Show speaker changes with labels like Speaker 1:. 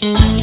Speaker 1: Bye.